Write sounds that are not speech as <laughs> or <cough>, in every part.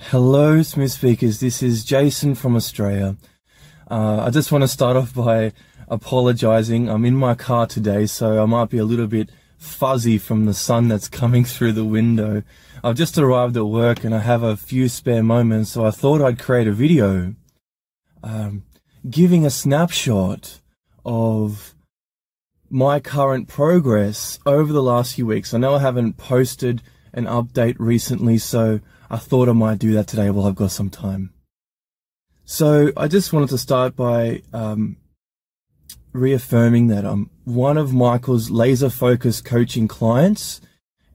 Hello, Smooth Speakers. This is Jason from Australia. Uh, I just want to start off by apologizing. I'm in my car today, so I might be a little bit fuzzy from the sun that's <laughs> coming through the window. I've just arrived at work and I have a few spare moments, so I thought I'd create a video um, giving a snapshot of my current progress over the last few weeks. I know I haven't posted an update recently, so I thought I might do that today while I've got some time. So I just wanted to start by um, reaffirming that I'm one of Michael's laser focused coaching clients,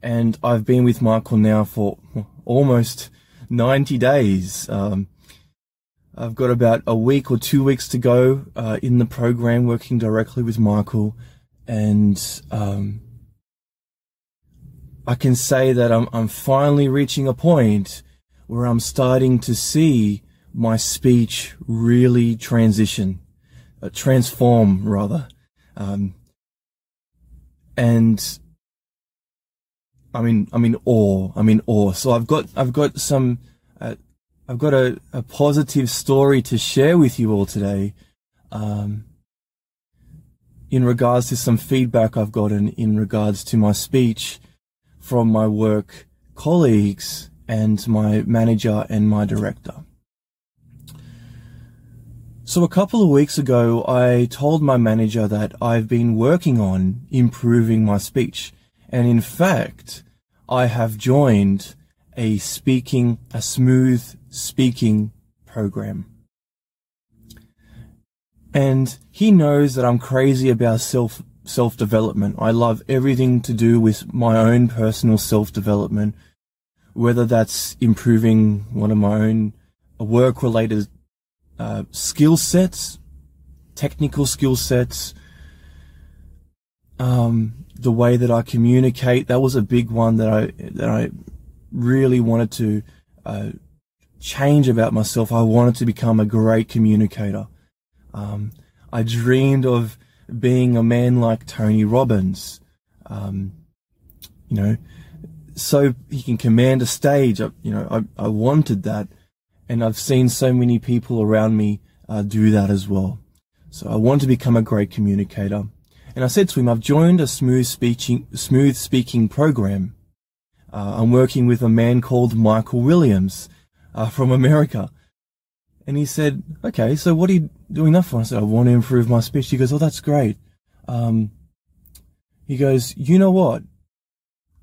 and I've been with Michael now for almost 90 days. Um, I've got about a week or two weeks to go uh, in the program working directly with Michael, and um, I can say that I'm, I'm finally reaching a point where I'm starting to see my speech really transition, uh, transform rather. Um, and I'm in, I'm in awe. I'm in awe. So I've got, I've got some, uh, I've got a, a positive story to share with you all today. Um, in regards to some feedback I've gotten in regards to my speech from my work colleagues and my manager and my director. So a couple of weeks ago, I told my manager that I've been working on improving my speech. And in fact, I have joined a speaking, a smooth speaking program. And he knows that I'm crazy about self self development. I love everything to do with my own personal self development, whether that's improving one of my own work related uh, skill sets, technical skill sets, um, the way that I communicate. That was a big one that I that I really wanted to uh, change about myself. I wanted to become a great communicator. Um, I dreamed of being a man like Tony Robbins. Um, you know, so he can command a stage. I, you know, I, I wanted that, and I've seen so many people around me uh, do that as well. So I want to become a great communicator. And I said to him, I've joined a smooth speaking, smooth speaking program. Uh, I'm working with a man called Michael Williams uh, from America. And he said, okay, so what are you doing that for? I said, I want to improve my speech. He goes, oh, that's great. Um, he goes, you know what?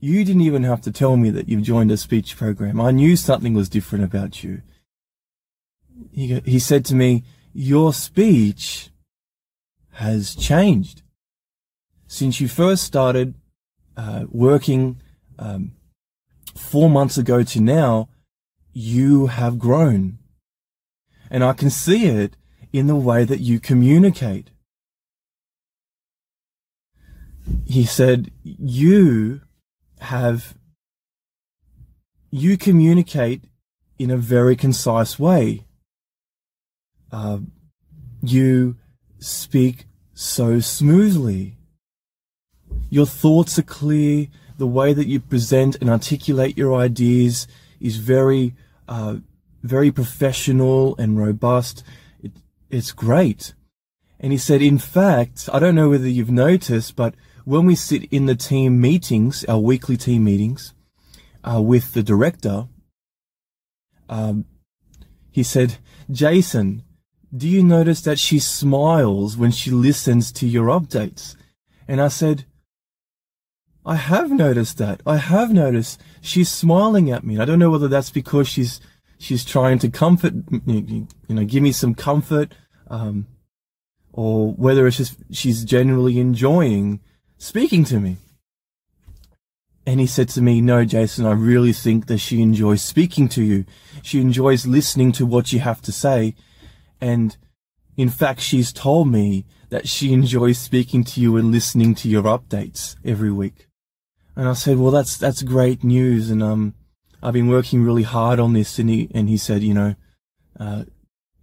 You didn't even have to tell me that you've joined a speech program. I knew something was different about you. He, he said to me, your speech has changed since you first started uh, working um, four months ago to now. You have grown and I can see it in the way that you communicate. He said, you have, you communicate in a very concise way. Uh, you speak so smoothly. Your thoughts are clear. The way that you present and articulate your ideas is very uh, very professional and robust. It, it's great. And he said, in fact, I don't know whether you've noticed, but when we sit in the team meetings, our weekly team meetings, uh, with the director, um, he said, Jason, do you notice that she smiles when she listens to your updates? And I said, I have noticed that. I have noticed she's smiling at me. I don't know whether that's because she's she's trying to comfort, you know, give me some comfort, um, or whether it's just she's genuinely enjoying speaking to me. And he said to me, no, Jason, I really think that she enjoys speaking to you. She enjoys listening to what you have to say. And in fact, she's told me that she enjoys speaking to you and listening to your updates every week. And I said, well, that's, that's great news. And, um, I've been working really hard on this. And he, and he said, you know, uh,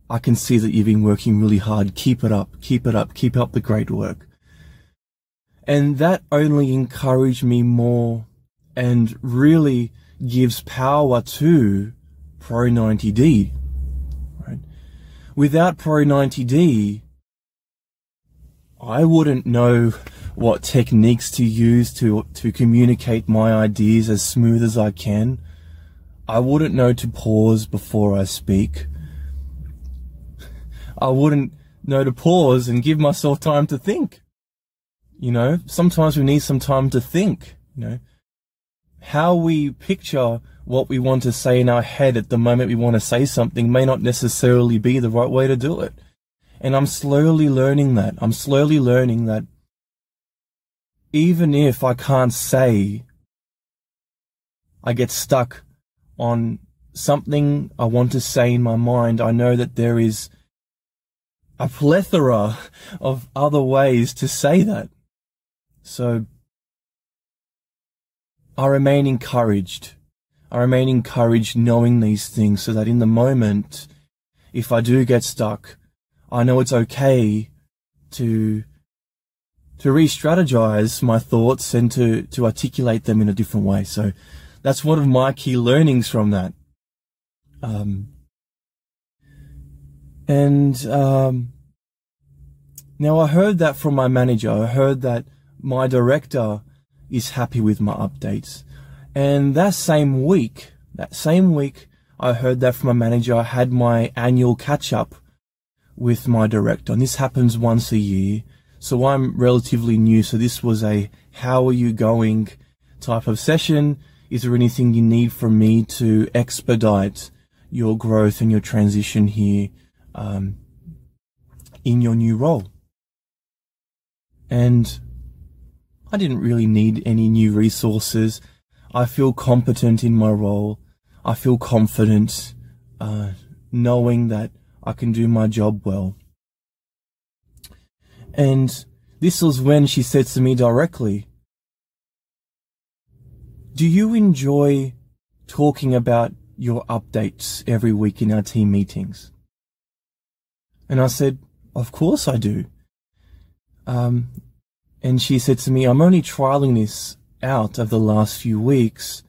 I can see that you've been working really hard. Keep it up. Keep it up. Keep up the great work. And that only encouraged me more and really gives power to Pro 90D. Right? Without Pro 90D, I wouldn't know what techniques to use to to communicate my ideas as smooth as I can. I wouldn't know to pause before I speak. I wouldn't know to pause and give myself time to think. You know, sometimes we need some time to think, you know. How we picture what we want to say in our head at the moment we want to say something may not necessarily be the right way to do it. And I'm slowly learning that. I'm slowly learning that even if I can't say, I get stuck on something I want to say in my mind, I know that there is a plethora of other ways to say that. So I remain encouraged. I remain encouraged knowing these things so that in the moment, if I do get stuck, I know it's okay to to re-strategize my thoughts and to to articulate them in a different way. So that's one of my key learnings from that. Um, and um, now I heard that from my manager. I heard that my director is happy with my updates. And that same week, that same week, I heard that from my manager. I had my annual catch up with my director. And this happens once a year. So I'm relatively new. So this was a how are you going type of session. Is there anything you need from me to expedite your growth and your transition here um, in your new role? And I didn't really need any new resources. I feel competent in my role. I feel confident, uh, knowing that I can do my job well. And this was when she said to me directly, do you enjoy talking about your updates every week in our team meetings? And I said, of course I do. Um, and she said to me, I'm only trialing this out of the last few weeks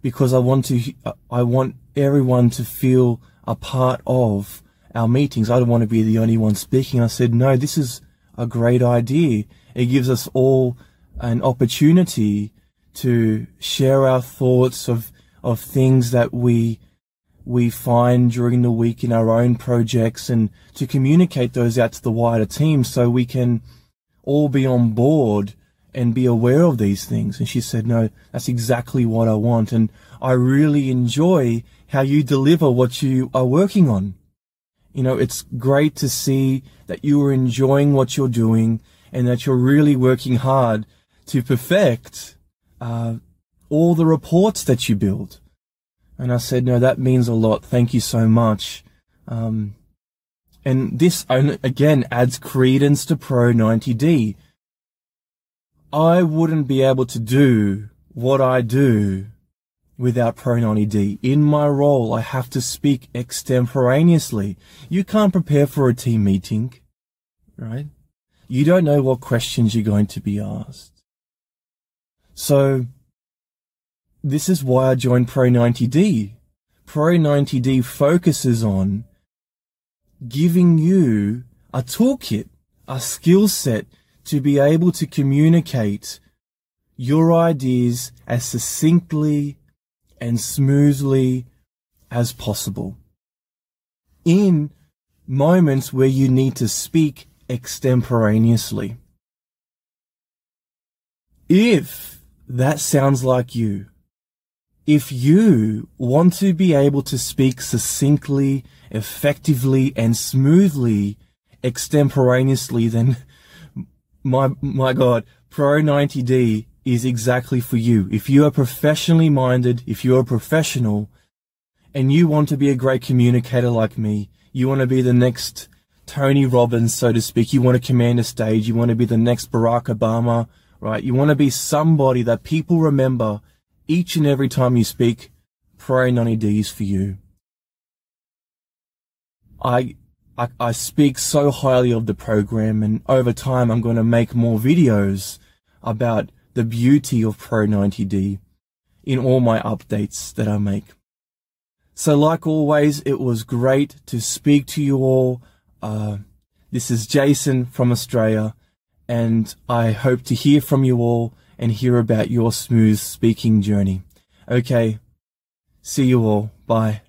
because I want to, I want everyone to feel a part of our meetings. I don't want to be the only one speaking. I said, no, this is a great idea. It gives us all an opportunity to share our thoughts of, of things that we, we find during the week in our own projects and to communicate those out to the wider team so we can all be on board and be aware of these things. And she said, no, that's exactly what I want. And I really enjoy how you deliver what you are working on. You know, it's great to see that you are enjoying what you're doing and that you're really working hard to perfect uh, all the reports that you build. And I said, no, that means a lot. Thank you so much. Um, and this again adds credence to Pro 90D. I wouldn't be able to do what I do without Pro 90D. In my role, I have to speak extemporaneously. You can't prepare for a team meeting, right? You don't know what questions you're going to be asked. So, this is why I joined Pro 90D. Pro 90D focuses on giving you a toolkit, a skill set to be able to communicate your ideas as succinctly and smoothly as possible. In moments where you need to speak extemporaneously. If that sounds like you, if you want to be able to speak succinctly, effectively, and smoothly extemporaneously, then <laughs> my, my God, Pro 90D is exactly for you. If you are professionally minded, if you're a professional and you want to be a great communicator like me, you want to be the next Tony Robbins, so to speak. You want to command a stage. You want to be the next Barack Obama, right? You want to be somebody that people remember each and every time you speak. Pro 90D is for you. I, I, I speak so highly of the program and over time I'm going to make more videos about the beauty of Pro 90D in all my updates that I make. So, like always, it was great to speak to you all. Uh, this is Jason from Australia, and I hope to hear from you all and hear about your smooth speaking journey. Okay, see you all. Bye.